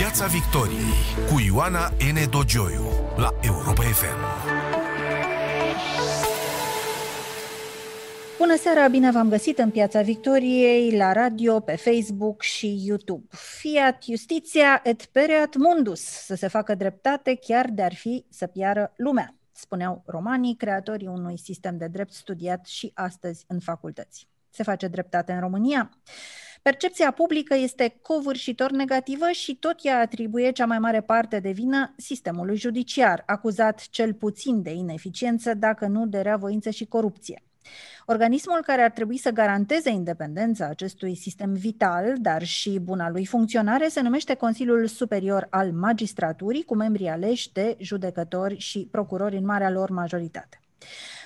Piața Victoriei cu Ioana N. Dogioiu la Europa FM. Bună seara, bine v-am găsit în Piața Victoriei, la radio, pe Facebook și YouTube. Fiat justiția et pereat mundus, să se facă dreptate chiar de-ar fi să piară lumea, spuneau romanii, creatorii unui sistem de drept studiat și astăzi în facultăți. Se face dreptate în România? Percepția publică este covârșitor negativă și tot ea atribuie cea mai mare parte de vină sistemului judiciar, acuzat cel puțin de ineficiență, dacă nu de reavoință și corupție. Organismul care ar trebui să garanteze independența acestui sistem vital, dar și buna lui funcționare, se numește Consiliul Superior al Magistraturii, cu membrii aleși de judecători și procurori în marea lor majoritate.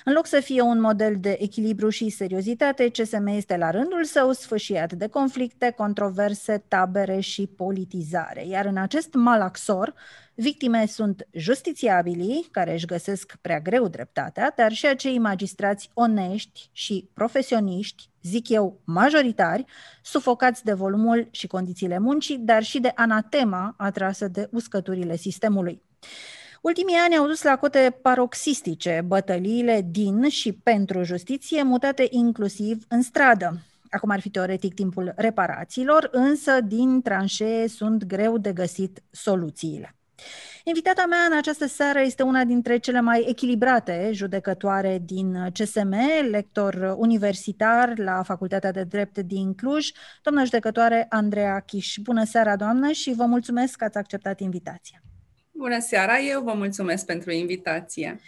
În loc să fie un model de echilibru și seriozitate, CSM este la rândul său sfâșiat de conflicte, controverse, tabere și politizare. Iar în acest malaxor, victime sunt justițiabilii, care își găsesc prea greu dreptatea, dar și acei magistrați onești și profesioniști, zic eu, majoritari, sufocați de volumul și condițiile muncii, dar și de anatema atrasă de uscăturile sistemului. Ultimii ani au dus la cote paroxistice bătăliile din și pentru justiție, mutate inclusiv în stradă. Acum ar fi teoretic timpul reparațiilor, însă din tranșee sunt greu de găsit soluțiile. Invitata mea în această seară este una dintre cele mai echilibrate judecătoare din CSM, lector universitar la Facultatea de Drept din Cluj, doamna judecătoare Andreea Chiș. Bună seara, doamnă, și vă mulțumesc că ați acceptat invitația. Bună seara, eu vă mulțumesc pentru invitație.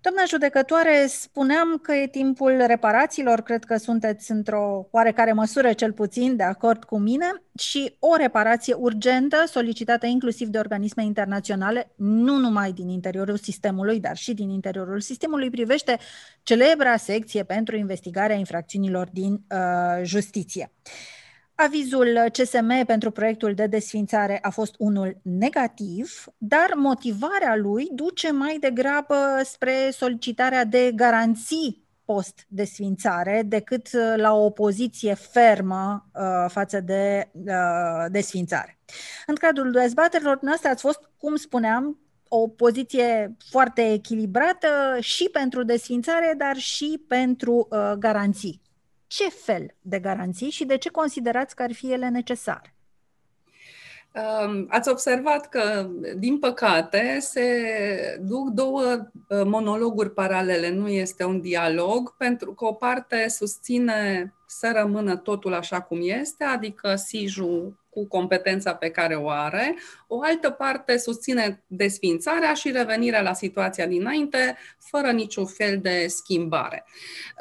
Doamna judecătoare, spuneam că e timpul reparațiilor, cred că sunteți într-o oarecare măsură cel puțin de acord cu mine și o reparație urgentă solicitată inclusiv de organisme internaționale, nu numai din interiorul sistemului, dar și din interiorul sistemului, privește celebra secție pentru investigarea infracțiunilor din uh, justiție. Uh, Avizul CSM pentru proiectul de desfințare a fost unul negativ, dar motivarea lui duce mai degrabă spre solicitarea de garanții post-desfințare decât la o poziție fermă uh, față de uh, desfințare. În cadrul dezbaterilor noastre ați fost, cum spuneam, o poziție foarte echilibrată și pentru desfințare, dar și pentru uh, garanții ce fel de garanții și de ce considerați că ar fi ele necesare? Ați observat că, din păcate, se duc două uh, monologuri paralele, nu este un dialog, pentru că o parte susține să rămână totul așa cum este, adică SIJU cu competența pe care o are. O altă parte susține desfințarea și revenirea la situația dinainte, fără niciun fel de schimbare.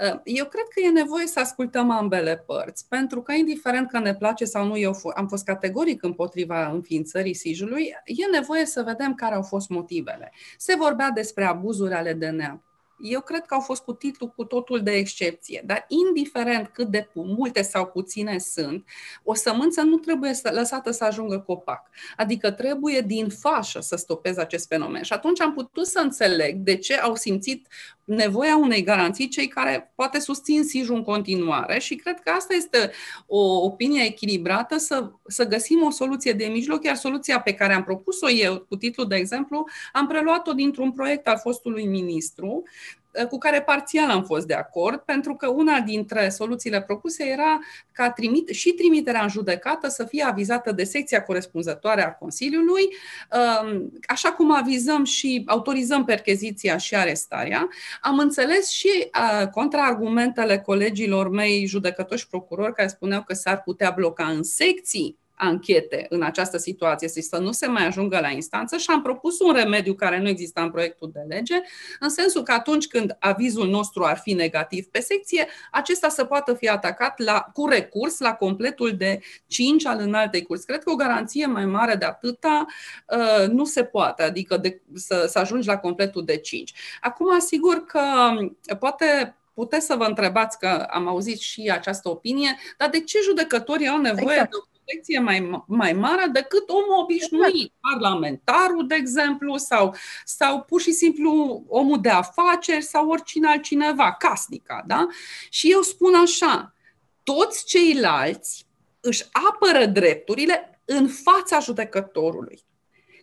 Uh, eu cred că e nevoie să ascultăm ambele părți, pentru că, indiferent că ne place sau nu, eu am fost categoric împotriva înființării SIJ-ului, e nevoie să vedem care au fost motivele. Se vorbea despre abuzuri ale DNA eu cred că au fost cu titlu cu totul de excepție. Dar indiferent cât de multe sau puține sunt, o sămânță nu trebuie să, lăsată să ajungă copac. Adică trebuie din fașă să stopeze acest fenomen. Și atunci am putut să înțeleg de ce au simțit nevoia unei garanții cei care poate susțin SIJ în continuare și cred că asta este o opinie echilibrată să, să găsim o soluție de mijloc, iar soluția pe care am propus-o eu, cu titlul de exemplu, am preluat-o dintr-un proiect al fostului ministru Eh, cu care parțial am fost de acord, pentru că una dintre soluțiile propuse era ca trimit, și trimiterea în judecată să fie avizată de secția corespunzătoare a Consiliului, ehm, așa cum avizăm și autorizăm percheziția și arestarea. Am înțeles și eh, contraargumentele colegilor mei judecători și procurori care spuneau că s-ar putea bloca în secții anchete în această situație, să nu se mai ajungă la instanță și am propus un remediu care nu exista în proiectul de lege, în sensul că atunci când avizul nostru ar fi negativ pe secție, acesta să poată fi atacat la, cu recurs la completul de 5 al înaltei curs. Cred că o garanție mai mare de atâta uh, nu se poate, adică de, să, să ajungi la completul de 5. Acum, asigur că poate puteți să vă întrebați că am auzit și această opinie, dar de ce judecătorii au nevoie exact. de o protecție mai, mai mare decât omul obișnuit, exact. parlamentarul, de exemplu, sau, sau pur și simplu omul de afaceri sau oricine altcineva, casnica. Da? Și eu spun așa, toți ceilalți își apără drepturile în fața judecătorului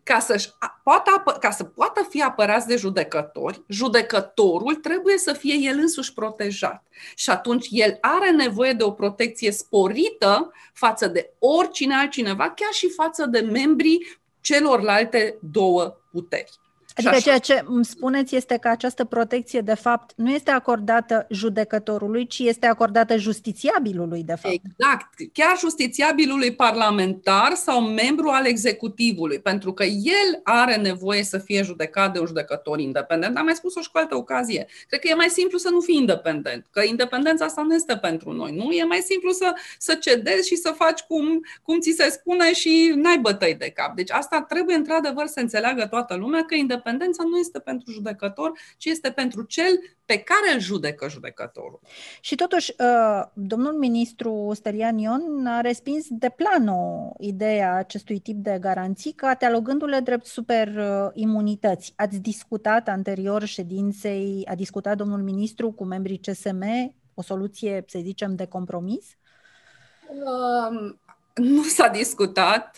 ca, să poată, ca să poată fi apărați de judecători, judecătorul trebuie să fie el însuși protejat. Și atunci el are nevoie de o protecție sporită față de oricine altcineva, chiar și față de membrii celorlalte două puteri. Adică ceea ce îmi spuneți este că această protecție, de fapt, nu este acordată judecătorului, ci este acordată justițiabilului, de fapt. Exact. Chiar justițiabilului parlamentar sau membru al executivului, pentru că el are nevoie să fie judecat de un judecător independent. Am mai spus-o și cu altă ocazie. Cred că e mai simplu să nu fii independent, că independența asta nu este pentru noi, nu? E mai simplu să, să cedezi și să faci cum, cum ți se spune și n-ai bătăi de cap. Deci asta trebuie într-adevăr să înțeleagă toată lumea că independența independența nu este pentru judecător, ci este pentru cel pe care îl judecă judecătorul. Și totuși, uh, domnul ministru Stelian Ion a respins de plan o ideea acestui tip de garanții, catalogându-le drept super uh, imunități. Ați discutat anterior ședinței, a discutat domnul ministru cu membrii CSM o soluție, să zicem, de compromis? Um, nu s-a discutat,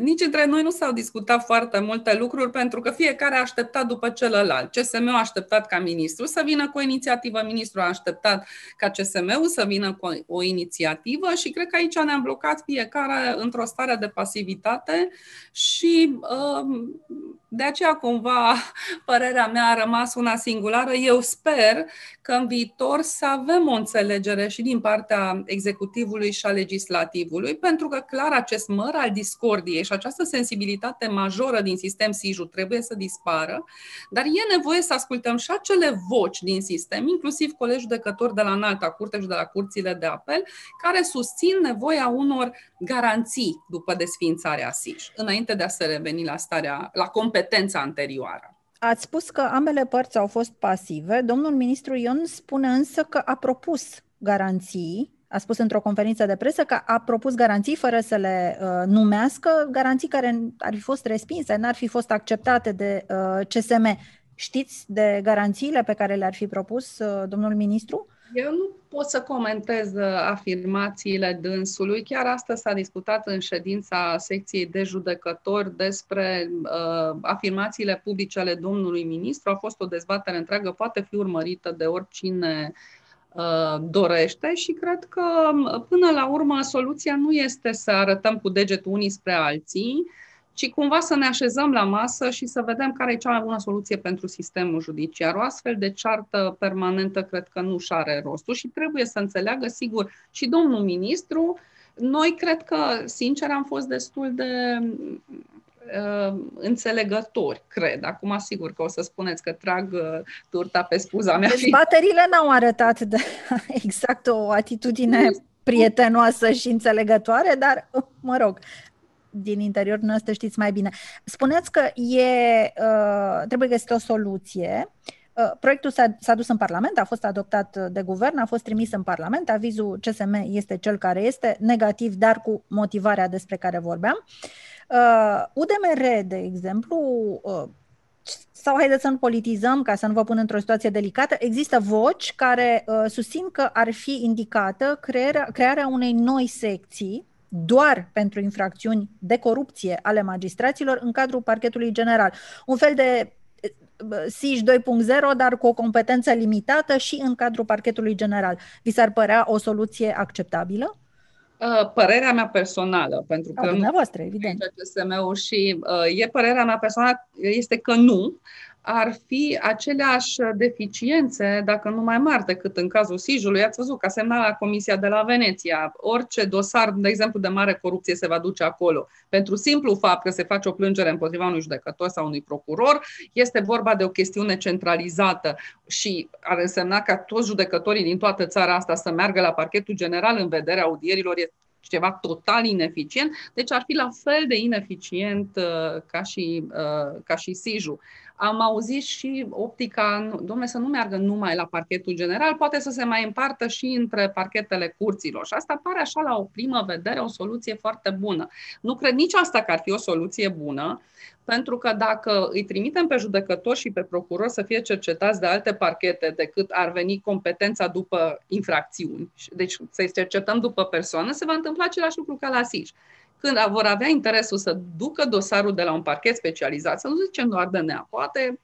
nici între noi nu s-au discutat foarte multe lucruri, pentru că fiecare a așteptat după celălalt. CSM a așteptat ca ministru să vină cu o inițiativă, ministrul a așteptat ca CSM-ul să vină cu o inițiativă și cred că aici ne-am blocat fiecare într-o stare de pasivitate și um, de aceea cumva părerea mea a rămas una singulară. Eu sper că în viitor să avem o înțelegere și din partea executivului și a legislativului, pentru că clar acest măr al discordiei și această sensibilitate majoră din sistem SIJU trebuie să dispară, dar e nevoie să ascultăm și acele voci din sistem, inclusiv colegi judecători de la înalta curte și de la curțile de apel, care susțin nevoia unor garanții după desfințarea SIJ, înainte de a se reveni la starea, la competența anterioară. Ați spus că ambele părți au fost pasive. Domnul ministru Ion spune însă că a propus garanții, a spus într-o conferință de presă că a propus garanții fără să le uh, numească, garanții care ar fi fost respinse, n-ar fi fost acceptate de uh, CSM. Știți de garanțiile pe care le-ar fi propus uh, domnul ministru? Eu nu pot să comentez uh, afirmațiile dânsului. Chiar astăzi s-a discutat în ședința secției de judecători despre uh, afirmațiile publice ale domnului ministru. A fost o dezbatere întreagă, poate fi urmărită de oricine uh, dorește și cred că până la urmă soluția nu este să arătăm cu degetul unii spre alții, ci cumva să ne așezăm la masă și să vedem care e cea mai bună soluție pentru sistemul judiciar. O astfel de ceartă permanentă cred că nu și are rostul și trebuie să înțeleagă, sigur, și domnul ministru. Noi cred că, sincer, am fost destul de uh, înțelegători, cred. Acum, sigur că o să spuneți că trag uh, turta pe spuza mea. Deci bateriile n-au arătat de exact o atitudine prietenoasă și înțelegătoare, dar, mă rog, din interior noastră știți mai bine. Spuneți că e, uh, trebuie găsită o soluție. Uh, proiectul s-a, s-a dus în Parlament, a fost adoptat de guvern, a fost trimis în Parlament, avizul CSM este cel care este, negativ, dar cu motivarea despre care vorbeam. Uh, UDMR, de exemplu, uh, sau haideți să nu politizăm ca să nu vă pun într-o situație delicată, există voci care uh, susțin că ar fi indicată crearea, crearea unei noi secții doar pentru infracțiuni de corupție ale magistraților în cadrul parchetului general. Un fel de SIJ 2.0, dar cu o competență limitată și în cadrul parchetului general. Vi s-ar părea o soluție acceptabilă? Uh, părerea mea personală, pentru că... A, dumneavoastră, evident. CSM-ul și uh, e părerea mea personală, este că nu, ar fi aceleași deficiențe, dacă nu mai mari decât în cazul Sijului. Ați văzut că a semnat la Comisia de la Veneția. Orice dosar, de exemplu, de mare corupție se va duce acolo. Pentru simplu fapt că se face o plângere împotriva unui judecător sau unui procuror, este vorba de o chestiune centralizată și ar însemna ca toți judecătorii din toată țara asta să meargă la parchetul general în vederea audierilor ceva total ineficient, deci ar fi la fel de ineficient uh, ca și, uh, ca și Siju am auzit și optica, domnule, să nu meargă numai la parchetul general, poate să se mai împartă și între parchetele curților. Și asta pare așa la o primă vedere o soluție foarte bună. Nu cred nici asta că ar fi o soluție bună, pentru că dacă îi trimitem pe judecători și pe procurori să fie cercetați de alte parchete decât ar veni competența după infracțiuni, deci să-i cercetăm după persoană, se va întâmpla același lucru ca la SIJ când vor avea interesul să ducă dosarul de la un parchet specializat, să nu zicem doar DNA, poate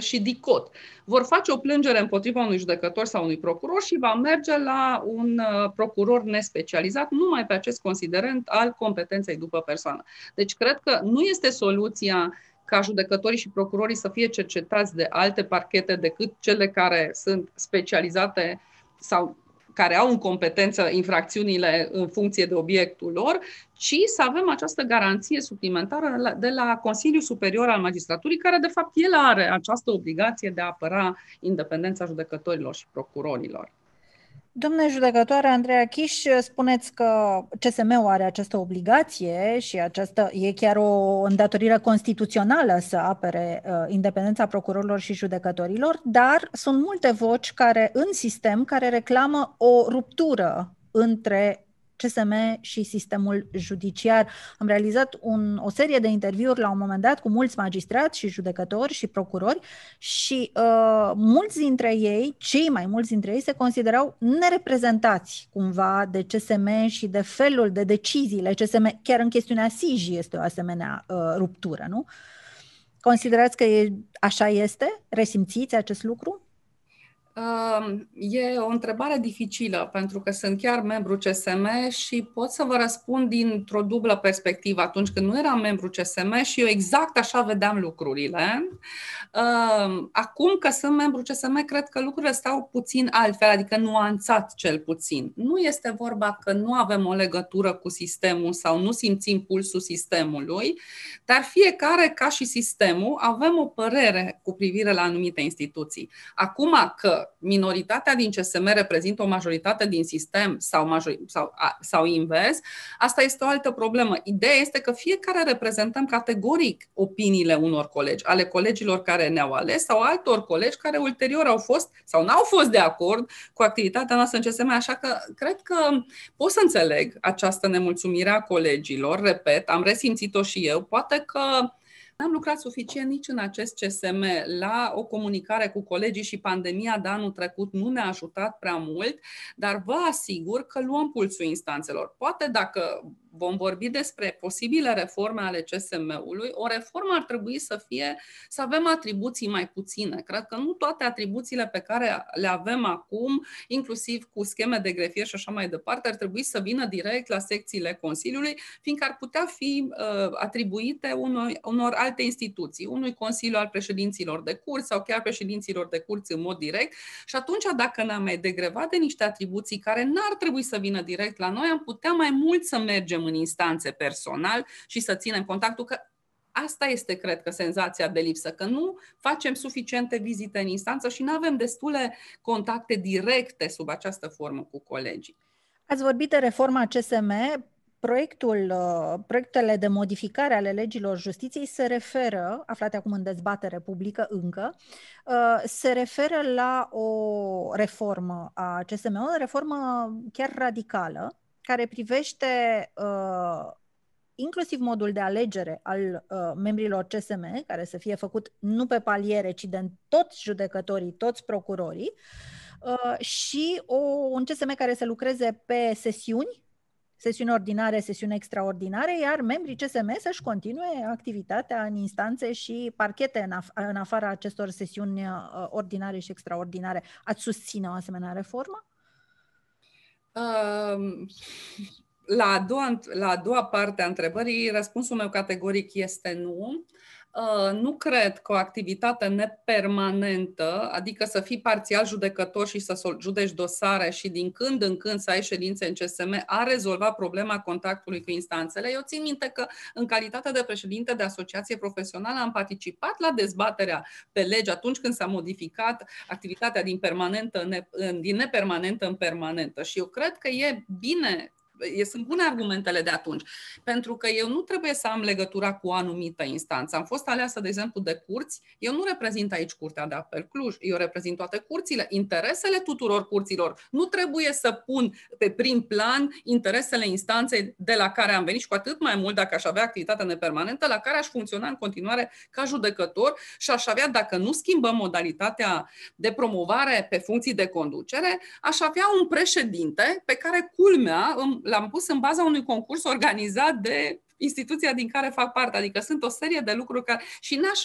și DICOT, vor face o plângere împotriva unui judecător sau unui procuror și va merge la un procuror nespecializat numai pe acest considerent al competenței după persoană. Deci cred că nu este soluția ca judecătorii și procurorii să fie cercetați de alte parchete decât cele care sunt specializate sau care au în competență infracțiunile în funcție de obiectul lor, ci să avem această garanție suplimentară de la Consiliul Superior al Magistraturii, care de fapt el are această obligație de a apăra independența judecătorilor și procurorilor. Domnule judecătoare Andreea Chiș, spuneți că CSM-ul are această obligație și această, e chiar o îndatorire constituțională să apere uh, independența procurorilor și judecătorilor, dar sunt multe voci care în sistem care reclamă o ruptură între CSM și sistemul judiciar. Am realizat un, o serie de interviuri la un moment dat cu mulți magistrați și judecători și procurori și uh, mulți dintre ei, cei mai mulți dintre ei, se considerau nereprezentați cumva de CSM și de felul de deciziile CSM. Chiar în chestiunea SIJ este o asemenea uh, ruptură, nu? Considerați că e, așa este? Resimțiți acest lucru? E o întrebare dificilă, pentru că sunt chiar membru CSM și pot să vă răspund dintr-o dublă perspectivă. Atunci când nu eram membru CSM și eu exact așa vedeam lucrurile, acum că sunt membru CSM, cred că lucrurile stau puțin altfel, adică nuanțat cel puțin. Nu este vorba că nu avem o legătură cu sistemul sau nu simțim pulsul sistemului, dar fiecare, ca și sistemul, avem o părere cu privire la anumite instituții. Acum că minoritatea din CSM reprezintă o majoritate din sistem sau, major, sau, sau invers, asta este o altă problemă. Ideea este că fiecare reprezentăm categoric opiniile unor colegi, ale colegilor care ne-au ales sau altor colegi care ulterior au fost sau n-au fost de acord cu activitatea noastră în CSM, așa că cred că pot să înțeleg această nemulțumire a colegilor, repet, am resimțit-o și eu, poate că N-am lucrat suficient nici în acest CSM la o comunicare cu colegii și pandemia de anul trecut nu ne-a ajutat prea mult, dar vă asigur că luăm pulsul instanțelor. Poate dacă vom vorbi despre posibile reforme ale CSM-ului, o reformă ar trebui să fie să avem atribuții mai puține. Cred că nu toate atribuțiile pe care le avem acum, inclusiv cu scheme de grefier și așa mai departe, ar trebui să vină direct la secțiile Consiliului, fiindcă ar putea fi uh, atribuite unor, unor alte instituții, unui Consiliu al președinților de curs sau chiar președinților de curți în mod direct. Și atunci, dacă ne-am mai degrevat de niște atribuții care n-ar trebui să vină direct la noi, am putea mai mult să mergem în instanțe personal și să ținem contactul, că asta este, cred că, senzația de lipsă, că nu facem suficiente vizite în instanță și nu avem destule contacte directe sub această formă cu colegii. Ați vorbit de reforma CSM. Proiectul, uh, proiectele de modificare ale legilor justiției se referă, aflate acum în dezbatere publică încă, uh, se referă la o reformă a CSM, o reformă chiar radicală, care privește uh, inclusiv modul de alegere al uh, membrilor CSM, care să fie făcut nu pe paliere, ci de toți judecătorii, toți procurorii, uh, și o, un CSM care să lucreze pe sesiuni, sesiuni ordinare, sesiuni extraordinare, iar membrii CSM să-și continue activitatea în instanțe și parchete în, af- în afara acestor sesiuni uh, ordinare și extraordinare. Ați susține o asemenea reformă? La a, doua, la a doua parte a întrebării, răspunsul meu categoric este nu. Uh, nu cred că o activitate nepermanentă, adică să fii parțial judecător și să judeci dosare și din când în când să ai ședințe în CSM, a rezolvat problema contactului cu instanțele. Eu țin minte că, în calitate de președinte de asociație profesională, am participat la dezbaterea pe lege atunci când s-a modificat activitatea din, permanentă, din nepermanentă în permanentă. Și eu cred că e bine sunt bune argumentele de atunci, pentru că eu nu trebuie să am legătura cu o anumită instanță. Am fost aleasă, de exemplu, de curți. Eu nu reprezint aici Curtea de Apel Cluj, eu reprezint toate curțile, interesele tuturor curților. Nu trebuie să pun pe prim plan interesele instanței de la care am venit și cu atât mai mult dacă aș avea activitate nepermanentă, la care aș funcționa în continuare ca judecător și aș avea, dacă nu schimbăm modalitatea de promovare pe funcții de conducere, aș avea un președinte pe care culmea l-am pus în baza unui concurs organizat de instituția din care fac parte. Adică sunt o serie de lucruri care... Și n-aș,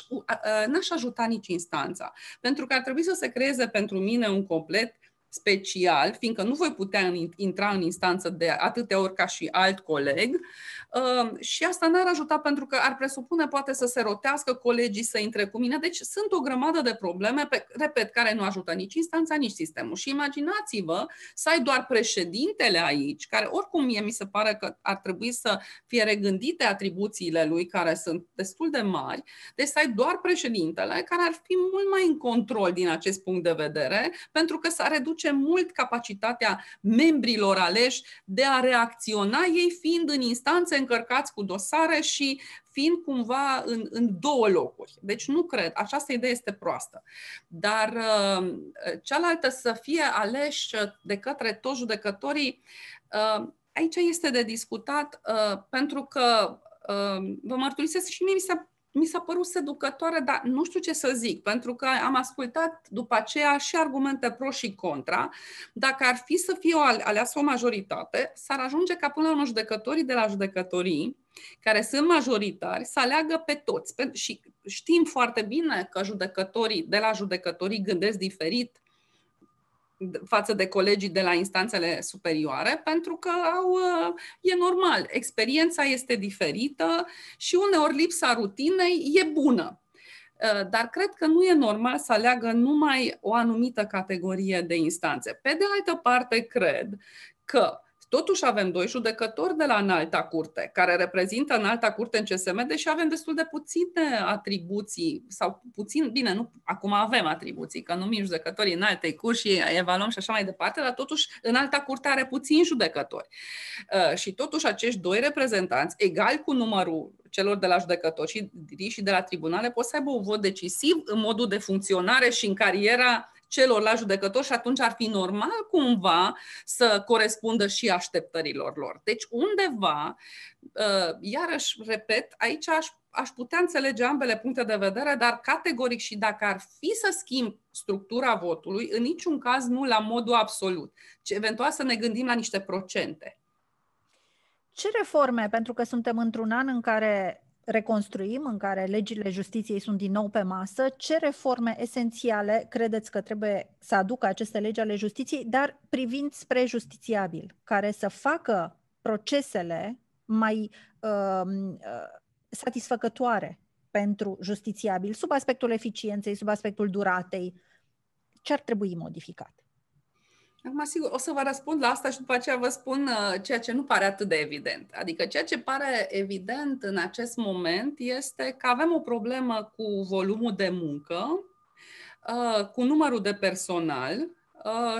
n-aș ajuta nici instanța. Pentru că ar trebui să se creeze pentru mine un complet special, fiindcă nu voi putea intra în instanță de atâtea ori ca și alt coleg, uh, și asta n-ar ajuta pentru că ar presupune poate să se rotească colegii să intre cu mine. Deci sunt o grămadă de probleme, pe, repet, care nu ajută nici instanța, nici sistemul. Și imaginați-vă să ai doar președintele aici, care oricum mie mi se pare că ar trebui să fie regândite atribuțiile lui, care sunt destul de mari, deci să ai doar președintele, care ar fi mult mai în control din acest punct de vedere, pentru că s-ar reduce reduce mult capacitatea membrilor aleși de a reacționa, ei fiind în instanțe încărcați cu dosare și fiind cumva în, în două locuri. Deci nu cred, această idee este proastă. Dar uh, cealaltă să fie aleși de către toți judecătorii, uh, aici este de discutat uh, pentru că vă mărturisesc și mie mi s-a mi s-a părut seducătoare, dar nu știu ce să zic, pentru că am ascultat după aceea și argumente pro și contra. Dacă ar fi să fie o aleasă o majoritate, s-ar ajunge ca până la urmă judecătorii de la judecătorii, care sunt majoritari, să aleagă pe toți. Și știm foarte bine că judecătorii de la judecătorii gândesc diferit față de colegii de la instanțele superioare, pentru că au, uh, e normal, experiența este diferită și uneori lipsa rutinei e bună. Uh, dar cred că nu e normal să aleagă numai o anumită categorie de instanțe. Pe de altă parte, cred că Totuși avem doi judecători de la înalta curte, care reprezintă înalta curte în CSM, deși avem destul de puține atribuții, sau puțin, bine, nu, acum avem atribuții, că numim judecătorii în alte curs și evaluăm și așa mai departe, dar totuși înalta curte are puțini judecători. Uh, și totuși acești doi reprezentanți, egal cu numărul celor de la judecători și, și de la tribunale, pot să aibă un vot decisiv în modul de funcționare și în cariera celorlalți judecători și atunci ar fi normal cumva să corespundă și așteptărilor lor. Deci undeva, uh, iarăși repet, aici aș, aș putea înțelege ambele puncte de vedere, dar categoric și dacă ar fi să schimb structura votului, în niciun caz nu la modul absolut, ci eventual să ne gândim la niște procente. Ce reforme, pentru că suntem într-un an în care reconstruim, în care legile justiției sunt din nou pe masă, ce reforme esențiale credeți că trebuie să aducă aceste legi ale justiției, dar privind spre justițiabil, care să facă procesele mai uh, uh, satisfăcătoare pentru justițiabil, sub aspectul eficienței, sub aspectul duratei, ce ar trebui modificat? Acum, sigur, o să vă răspund la asta și după aceea vă spun uh, ceea ce nu pare atât de evident. Adică ceea ce pare evident în acest moment este că avem o problemă cu volumul de muncă, uh, cu numărul de personal uh,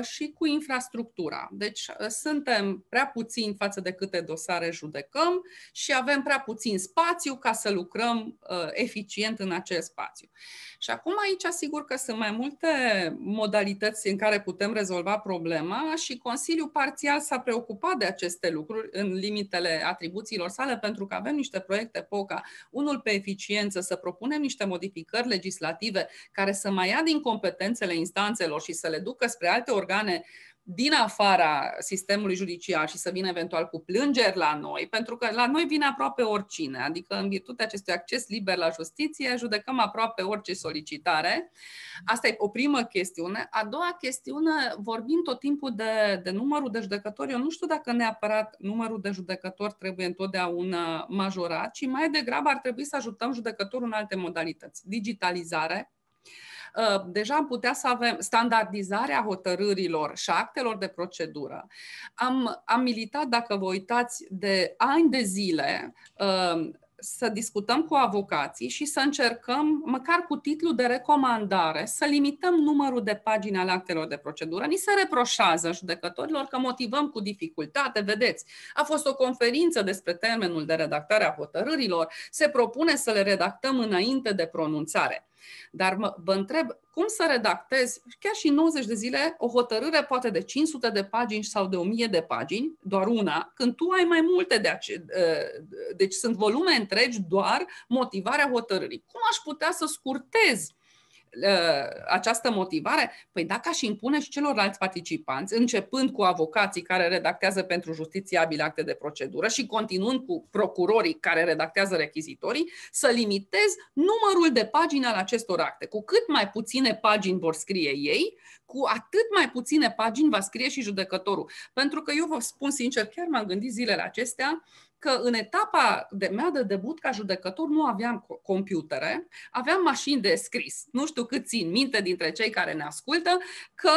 și cu infrastructura. Deci suntem prea puțini față de câte dosare judecăm și avem prea puțin spațiu ca să lucrăm eficient în acest spațiu. Și acum aici sigur că sunt mai multe modalități în care putem rezolva problema și Consiliul parțial s-a preocupat de aceste lucruri în limitele atribuțiilor sale pentru că avem niște proiecte POCA, unul pe eficiență, să propunem niște modificări legislative care să mai ia din competențele instanțelor și să le ducă spre alte organe din afara sistemului judiciar și să vină eventual cu plângeri la noi, pentru că la noi vine aproape oricine, adică în virtutea acestui acces liber la justiție, judecăm aproape orice solicitare. Asta e o primă chestiune. A doua chestiune, vorbim tot timpul de, de numărul de judecători. Eu nu știu dacă neapărat numărul de judecători trebuie întotdeauna majorat, ci mai degrabă ar trebui să ajutăm judecătorul în alte modalități. Digitalizare, Uh, deja am putea să avem standardizarea hotărârilor și actelor de procedură. Am, am militat, dacă vă uitați, de ani de zile uh, să discutăm cu avocații și să încercăm, măcar cu titlu de recomandare, să limităm numărul de pagini ale actelor de procedură. Ni se reproșează judecătorilor că motivăm cu dificultate. Vedeți, a fost o conferință despre termenul de redactare a hotărârilor, se propune să le redactăm înainte de pronunțare. Dar mă, vă întreb, cum să redactezi, chiar și 90 de zile, o hotărâre poate de 500 de pagini sau de 1000 de pagini, doar una, când tu ai mai multe de ace- ă, Deci sunt volume întregi doar motivarea hotărârii. Cum aș putea să scurtez această motivare? Păi dacă aș impune și celorlalți participanți, începând cu avocații care redactează pentru justițiabil acte de procedură și continuând cu procurorii care redactează rechizitorii, să limitez numărul de pagini al acestor acte. Cu cât mai puține pagini vor scrie ei, cu atât mai puține pagini va scrie și judecătorul. Pentru că eu vă spun sincer, chiar m-am gândit zilele acestea că în etapa de mea de debut ca judecător nu aveam computere, aveam mașini de scris. Nu știu cât țin minte dintre cei care ne ascultă că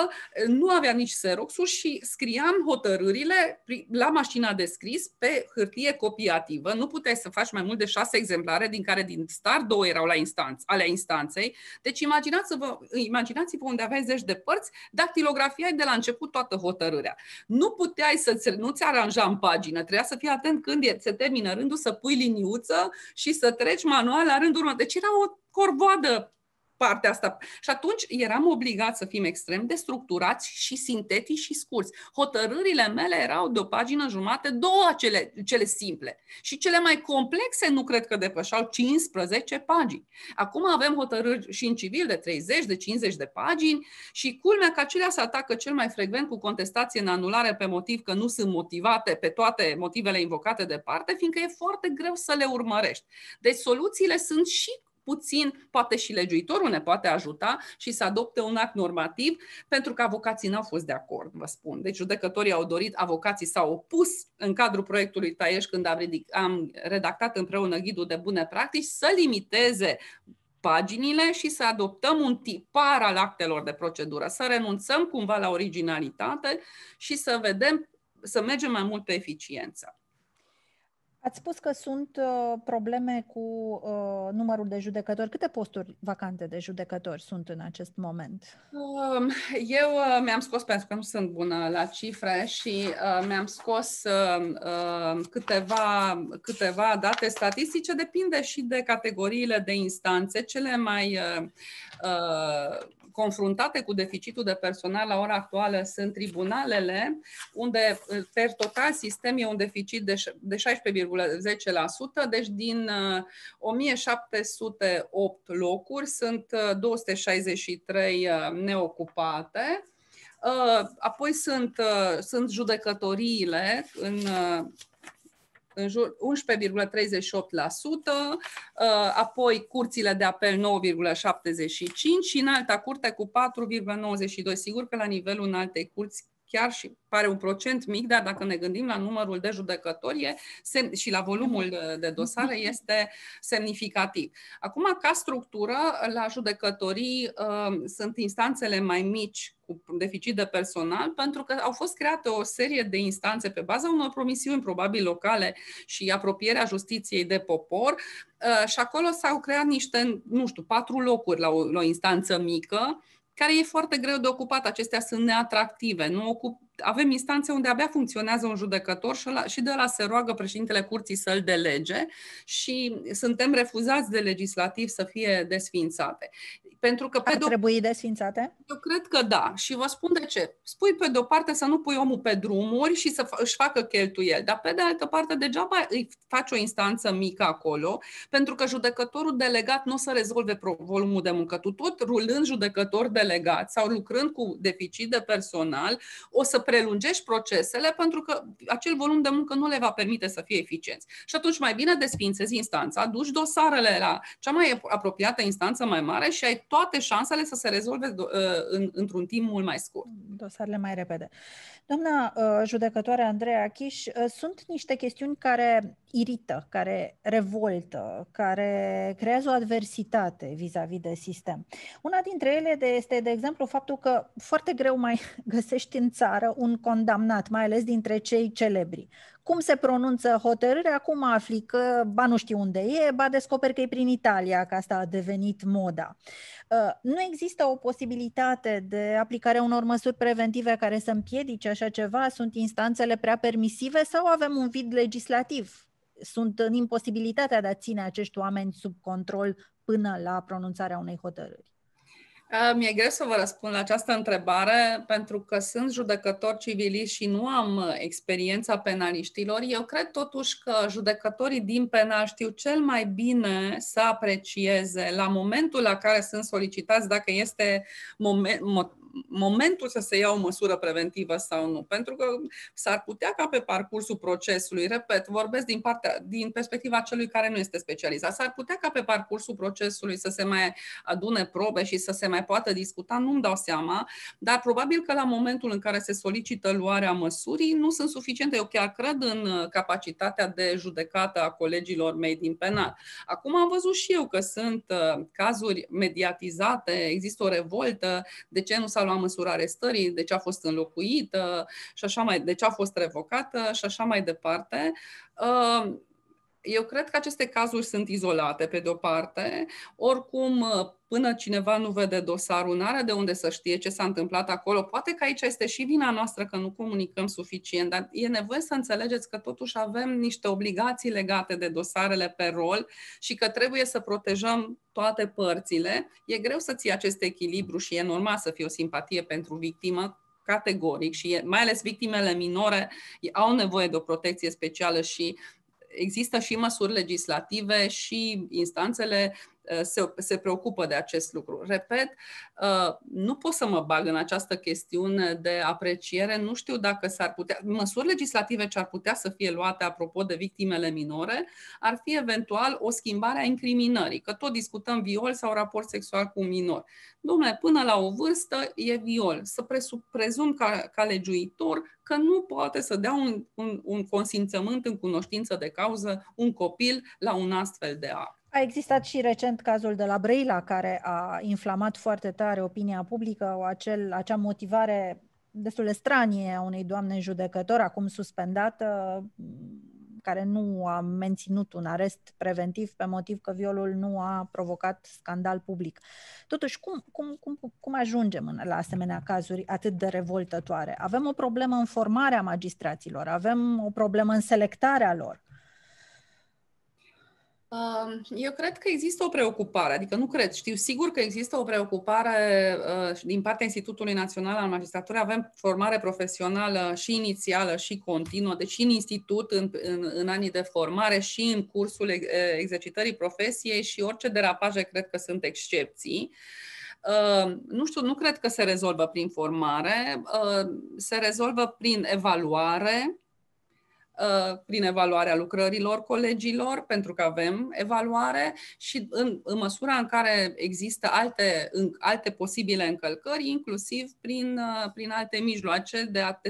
nu aveam nici xerox și scriam hotărârile la mașina de scris pe hârtie copiativă. Nu puteai să faci mai mult de șase exemplare, din care din start două erau la instanț, ale instanței. Deci imaginați-vă, imaginați-vă unde aveai zeci de părți, dactilografiai de la început toată hotărârea. Nu puteai să nu-ți aranja în pagină, trebuia să fii atent când e se termină rândul, să pui liniuță și să treci manual la rândul următor. Deci era o corvoadă partea asta. Și atunci eram obligat să fim extrem de structurați și sintetici și scurți. Hotărârile mele erau de o pagină jumate, două cele, cele simple. Și cele mai complexe nu cred că depășeau 15 pagini. Acum avem hotărâri și în civil de 30, de 50 de pagini și culmea că acelea se atacă cel mai frecvent cu contestație în anulare pe motiv că nu sunt motivate pe toate motivele invocate de parte, fiindcă e foarte greu să le urmărești. Deci soluțiile sunt și puțin, poate și legiuitorul ne poate ajuta și să adopte un act normativ, pentru că avocații n-au fost de acord, vă spun. Deci judecătorii au dorit, avocații s-au opus în cadrul proiectului Taieș când am redactat împreună ghidul de bune practici să limiteze paginile și să adoptăm un tipar al actelor de procedură, să renunțăm cumva la originalitate și să vedem, să mergem mai mult pe eficiență. Ați spus că sunt uh, probleme cu uh, numărul de judecători. Câte posturi vacante de judecători sunt în acest moment? Um, eu uh, mi-am scos, pentru că nu sunt bună la cifre, și uh, mi-am scos uh, uh, câteva, câteva date statistice. Depinde și de categoriile de instanțe. Cele mai uh, uh, confruntate cu deficitul de personal la ora actuală sunt tribunalele, unde per total sistem e un deficit de 16,10%, deci din 1708 uh, locuri sunt 263 uh, uh, neocupate. Apoi sunt, sunt judecătoriile în în jur 11,38%, uh, apoi curțile de apel 9,75% și în alta curte cu 4,92%. Sigur că la nivelul în alte curți chiar și pare un procent mic, dar dacă ne gândim la numărul de judecători și la volumul de dosare, este semnificativ. Acum, ca structură, la judecătorii uh, sunt instanțele mai mici cu deficit de personal, pentru că au fost create o serie de instanțe pe baza unor promisiuni, probabil locale, și apropierea justiției de popor, uh, și acolo s-au creat niște, nu știu, patru locuri la o, la o instanță mică, care e foarte greu de ocupat. Acestea sunt neatractive. Nu ocup... Avem instanțe unde abia funcționează un judecător și, la, și de la se roagă președintele curții să-l delege și suntem refuzați de legislativ să fie desfințate. Pentru că pe Ar trebui desfințate? Eu cred că da. Și vă spun de ce. Spui pe de-o parte să nu pui omul pe drumuri și să își facă cheltuieli, dar pe de altă parte degeaba îi faci o instanță mică acolo, pentru că judecătorul delegat nu o să rezolve volumul de muncă. Tu tot rulând judecător delegat sau lucrând cu deficit de personal, o să prelungești procesele pentru că acel volum de muncă nu le va permite să fie eficienți. Și atunci mai bine desfințezi instanța, duci dosarele la cea mai apropiată instanță mai mare și ai toate șansele să se rezolve uh, în, într-un timp mult mai scurt. Dosarele mai repede. Doamna uh, judecătoare Andreea Chiș, uh, sunt niște chestiuni care irită, care revoltă, care creează o adversitate vis-a-vis de sistem. Una dintre ele este, de exemplu, faptul că foarte greu mai găsești în țară un condamnat, mai ales dintre cei celebri. Cum se pronunță hotărârea, acum afli că ba nu știu unde e, ba descoperi că e prin Italia, că asta a devenit moda. Uh, nu există o posibilitate de aplicare a unor măsuri preventive care să împiedice așa ceva? Sunt instanțele prea permisive sau avem un vid legislativ? Sunt în imposibilitatea de a ține acești oameni sub control până la pronunțarea unei hotărâri. Mi-e greu să vă răspund la această întrebare pentru că sunt judecător civiliști și nu am uh, experiența penaliștilor. Eu cred totuși că judecătorii din penal știu cel mai bine să aprecieze la momentul la care sunt solicitați dacă este moment, momentul să se ia o măsură preventivă sau nu. Pentru că s-ar putea ca pe parcursul procesului, repet, vorbesc din, partea, din perspectiva celui care nu este specializat, s-ar putea ca pe parcursul procesului să se mai adune probe și să se mai poată discuta, nu-mi dau seama, dar probabil că la momentul în care se solicită luarea măsurii nu sunt suficiente. Eu chiar cred în capacitatea de judecată a colegilor mei din penal. Acum am văzut și eu că sunt uh, cazuri mediatizate, există o revoltă, de ce nu s-a luat măsura arestării, de ce a fost înlocuită și așa mai, de ce a fost revocată și așa mai departe. Uh, eu cred că aceste cazuri sunt izolate, pe de-o parte. Oricum, până cineva nu vede dosarul, nu are de unde să știe ce s-a întâmplat acolo. Poate că aici este și vina noastră că nu comunicăm suficient, dar e nevoie să înțelegeți că totuși avem niște obligații legate de dosarele pe rol și că trebuie să protejăm toate părțile. E greu să ții acest echilibru și e normal să fie o simpatie pentru victimă, categoric și mai ales victimele minore au nevoie de o protecție specială și există și măsuri legislative și instanțele uh, se, se preocupă de acest lucru. Repet, uh, nu pot să mă bag în această chestiune de apreciere, nu știu dacă s-ar putea. Măsuri legislative ce ar putea să fie luate apropo de victimele minore ar fi eventual o schimbare a incriminării, că tot discutăm viol sau raport sexual cu un minor. Domnule, până la o vârstă e viol. Să prezum ca, ca legiuitor că nu poate să dea un, un, un consimțământ în cunoștință de cauză un copil la un astfel de act. A existat și recent cazul de la Brăila, care a inflamat foarte tare opinia publică, o acel, acea motivare destul de stranie a unei doamne judecători, acum suspendată, care nu a menținut un arest preventiv pe motiv că violul nu a provocat scandal public. Totuși, cum, cum, cum, cum ajungem la asemenea cazuri atât de revoltătoare? Avem o problemă în formarea magistraților, avem o problemă în selectarea lor. Eu cred că există o preocupare, adică nu cred, știu sigur că există o preocupare uh, din partea Institutului Național al Magistraturii. Avem formare profesională și inițială și continuă, deci și în institut, în, în, în anii de formare și în cursul exercitării profesiei și orice derapaje cred că sunt excepții. Uh, nu știu, nu cred că se rezolvă prin formare, uh, se rezolvă prin evaluare, Uh, prin evaluarea lucrărilor colegilor, pentru că avem evaluare și în, în măsura în care există alte, în, alte posibile încălcări, inclusiv prin, uh, prin alte mijloace de, a,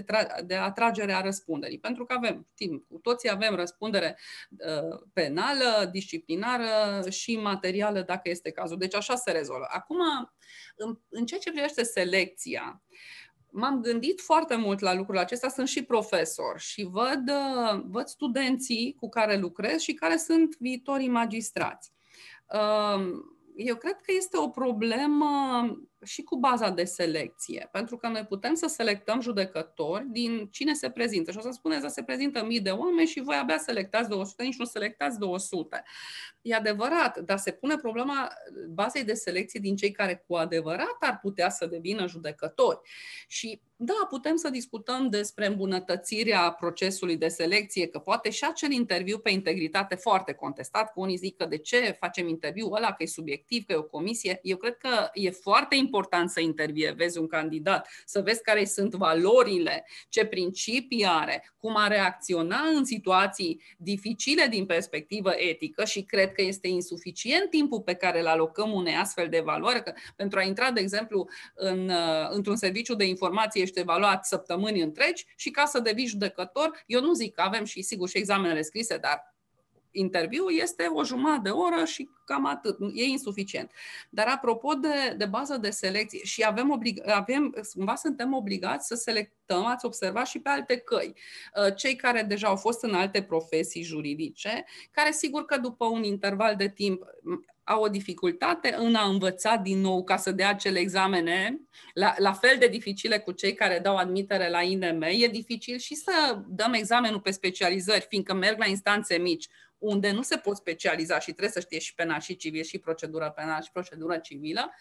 de atragere a răspunderii. Pentru că avem, timp, cu toții avem răspundere uh, penală, disciplinară și materială, dacă este cazul. Deci așa se rezolvă. Acum, în, în ceea ce privește selecția, m-am gândit foarte mult la lucrul acesta, sunt și profesor și văd, uh, văd studenții cu care lucrez și care sunt viitorii magistrați. Um, eu cred că este o problemă și cu baza de selecție, pentru că noi putem să selectăm judecători din cine se prezintă. Și o să spuneți că se prezintă mii de oameni și voi abia selectați 200, nici nu selectați 200. E adevărat, dar se pune problema bazei de selecție din cei care cu adevărat ar putea să devină judecători. Și da, putem să discutăm despre îmbunătățirea procesului de selecție, că poate și acel interviu pe integritate foarte contestat, că unii zic că de ce facem interviul ăla, că e subiectiv, că e o comisie. Eu cred că e foarte important să intervievezi un candidat, să vezi care sunt valorile, ce principii are, cum a reacționa în situații dificile din perspectivă etică și cred că este insuficient timpul pe care îl alocăm unei astfel de valori, că pentru a intra, de exemplu, în, uh, într-un serviciu de informație ești evaluat săptămâni întregi și ca să devii judecător, eu nu zic că avem și sigur și examenele scrise, dar interviu este o jumătate de oră și cam atât. E insuficient. Dar apropo de, de bază de selecție, și avem, oblig, avem, cumva suntem obligați să selectăm, ați observat și pe alte căi. Uh, cei care deja au fost în alte profesii juridice, care sigur că după un interval de timp au o dificultate în a învăța din nou ca să dea acele examene, la, la fel de dificile cu cei care dau admitere la INM, e dificil și să dăm examenul pe specializări, fiindcă merg la instanțe mici unde nu se pot specializa și trebuie să știe și penal și civil și procedură penală și procedură civilă,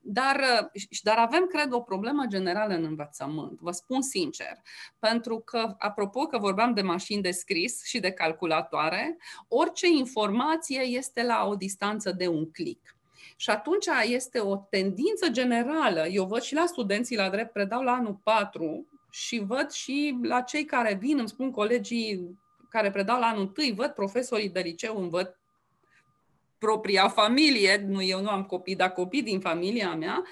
dar, dar avem, cred, o problemă generală în învățământ, vă spun sincer, pentru că, apropo că vorbeam de mașini de scris și de calculatoare, orice informație este la o distanță de un click. Și atunci este o tendință generală. Eu văd și la studenții la drept, predau la anul 4 și văd și la cei care vin, îmi spun colegii care predau la anul 1, văd profesorii de liceu, îmi văd propria familie, nu eu nu am copii, dar copii din familia mea,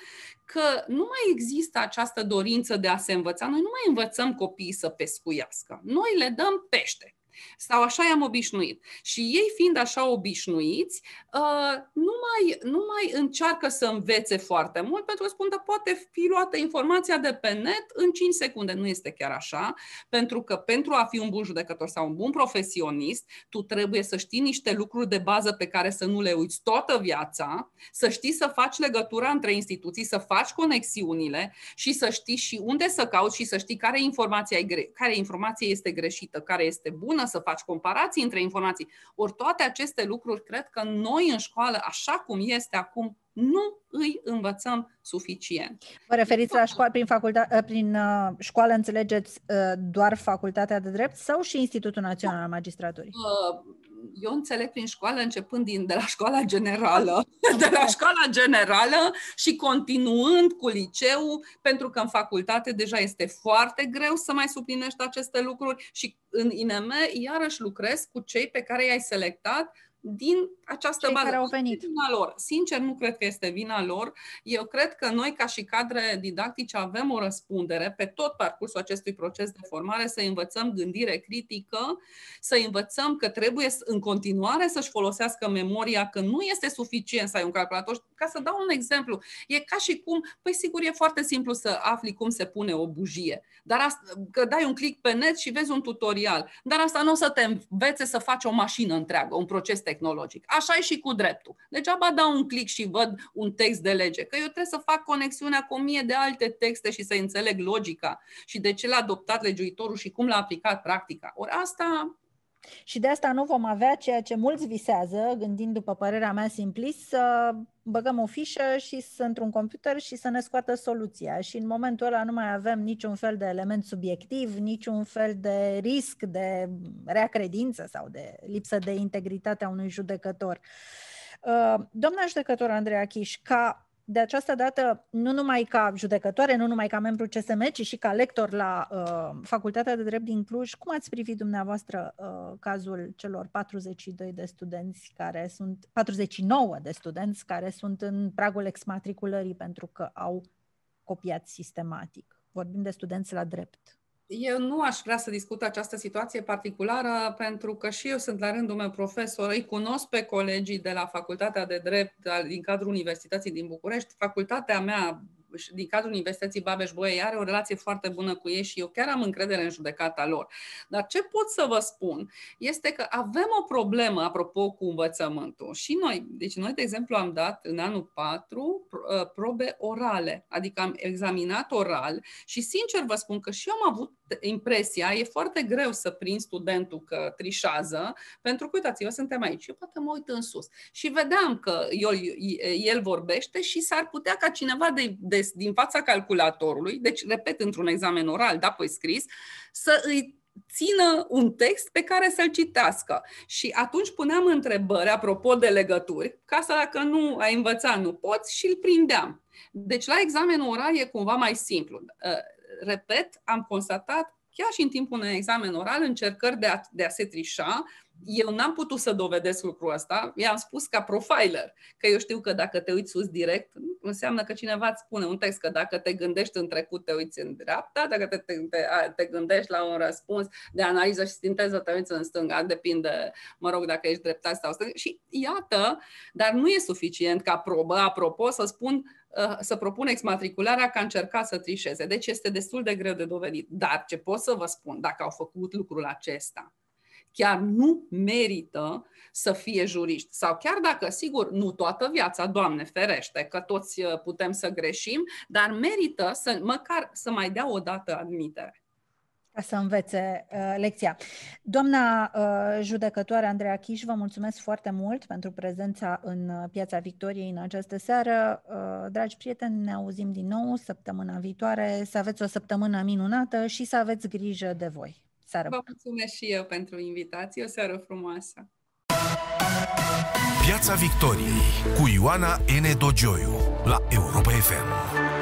că nu mai există această dorință de a se învăța. Noi nu mai învățăm copiii să pescuiască. Noi le dăm pește. Sau așa i-am obișnuit. Și ei fiind așa obișnuiți, uh, nu mai, nu mai încearcă să învețe foarte mult, pentru că spun că poate fi luată informația de pe net în 5 secunde. Nu este chiar așa, pentru că pentru a fi un bun judecător sau un bun profesionist, tu trebuie să știi niște lucruri de bază pe care să nu le uiți toată viața, să știi să faci legătura între instituții, să faci conexiunile și să știi și unde să cauți și să știi care informație, ai, care informație este greșită, care este bună bună să faci comparații între informații. Ori toate aceste lucruri, cred că noi în școală, așa cum este acum, nu îi învățăm suficient. Vă referiți la școală, prin, facultate, ă, prin uh, școală înțelegeți uh, doar facultatea de drept sau și Institutul Național al Magistraturii? Uh, eu înțeleg prin școală începând din, de la școala generală, de la școala generală și continuând cu liceu, pentru că în facultate deja este foarte greu să mai suplinești aceste lucruri și în INM iarăși lucrez cu cei pe care i-ai selectat din această Cei bază. care au venit. Vina lor. Sincer, nu cred că este vina lor. Eu cred că noi, ca și cadre didactice, avem o răspundere pe tot parcursul acestui proces de formare să învățăm gândire critică, să învățăm că trebuie în continuare să-și folosească memoria, că nu este suficient să ai un calculator. Ca să dau un exemplu, e ca și cum, păi sigur, e foarte simplu să afli cum se pune o bujie, dar asta, că dai un click pe net și vezi un tutorial, dar asta nu o să te învețe să faci o mașină întreagă, un proces tehnologic. Așa e și cu dreptul. Degeaba dau un click și văd un text de lege, că eu trebuie să fac conexiunea cu o mie de alte texte și să înțeleg logica și de ce l-a adoptat legiuitorul și cum l-a aplicat practica. Ori asta și de asta nu vom avea ceea ce mulți visează, gândind după părerea mea simplist, să băgăm o fișă și să într-un computer și să ne scoată soluția. Și în momentul ăla nu mai avem niciun fel de element subiectiv, niciun fel de risc de rea credință sau de lipsă de integritate a unui judecător. Uh, doamna judecător Andreea Chiș, ca de această dată, nu numai ca judecătoare, nu numai ca membru CSM, ci și ca lector la uh, Facultatea de Drept din Cluj, cum ați privit dumneavoastră uh, cazul celor 42 de studenți care sunt, 49 de studenți care sunt în pragul exmatriculării pentru că au copiat sistematic? Vorbim de studenți la drept. Eu nu aș vrea să discut această situație particulară pentru că și eu sunt la rândul meu profesor, îi cunosc pe colegii de la Facultatea de Drept din cadrul Universității din București. Facultatea mea din cadrul Universității Babeș-Bolyai are o relație foarte bună cu ei și eu chiar am încredere în judecata lor. Dar ce pot să vă spun este că avem o problemă, apropo, cu învățământul. Și noi, deci noi, de exemplu, am dat în anul 4 uh, probe orale, adică am examinat oral și, sincer, vă spun că și eu am avut impresia, e foarte greu să prind studentul că trișează, pentru că, uitați, eu suntem aici, eu poate mă uit în sus și vedeam că el, el vorbește și s-ar putea ca cineva de, de din fața calculatorului, deci, repet, într-un examen oral, da, păi scris, să îi țină un text pe care să-l citească. Și atunci puneam întrebări apropo de legături, ca să dacă nu ai învățat, nu poți și îl prindeam. Deci la examenul oral e cumva mai simplu. Uh, repet, am constatat chiar și în timpul unui examen oral încercări de a, de a se trișa, eu n-am putut să dovedesc lucrul ăsta, i-am spus ca profiler, că eu știu că dacă te uiți sus direct, înseamnă că cineva îți spune un text, că dacă te gândești în trecut, te uiți în dreapta, dacă te, te, te, te gândești la un răspuns de analiză și sinteză, te uiți în stânga, depinde, mă rog, dacă ești dreptat sau stânga. Și iată, dar nu e suficient ca probă, apropo, să spun uh, să propun exmatricularea ca încerca să trișeze. Deci este destul de greu de dovedit. Dar ce pot să vă spun, dacă au făcut lucrul acesta, chiar nu merită să fie juriști. Sau chiar dacă, sigur, nu toată viața, Doamne ferește, că toți uh, putem să greșim, dar merită să măcar să mai dea o dată admitere. ca să învețe uh, lecția. Doamna uh, judecătoare Andreea Chiș, vă mulțumesc foarte mult pentru prezența în uh, Piața Victoriei în această seară. Uh, dragi prieteni, ne auzim din nou săptămâna viitoare. Să aveți o săptămână minunată și să aveți grijă de voi. Seară Vă mulțumesc și eu pentru invitație. O seară frumoasă! Piața Victoriei cu Ioana N. Dogioiu la Europa FM.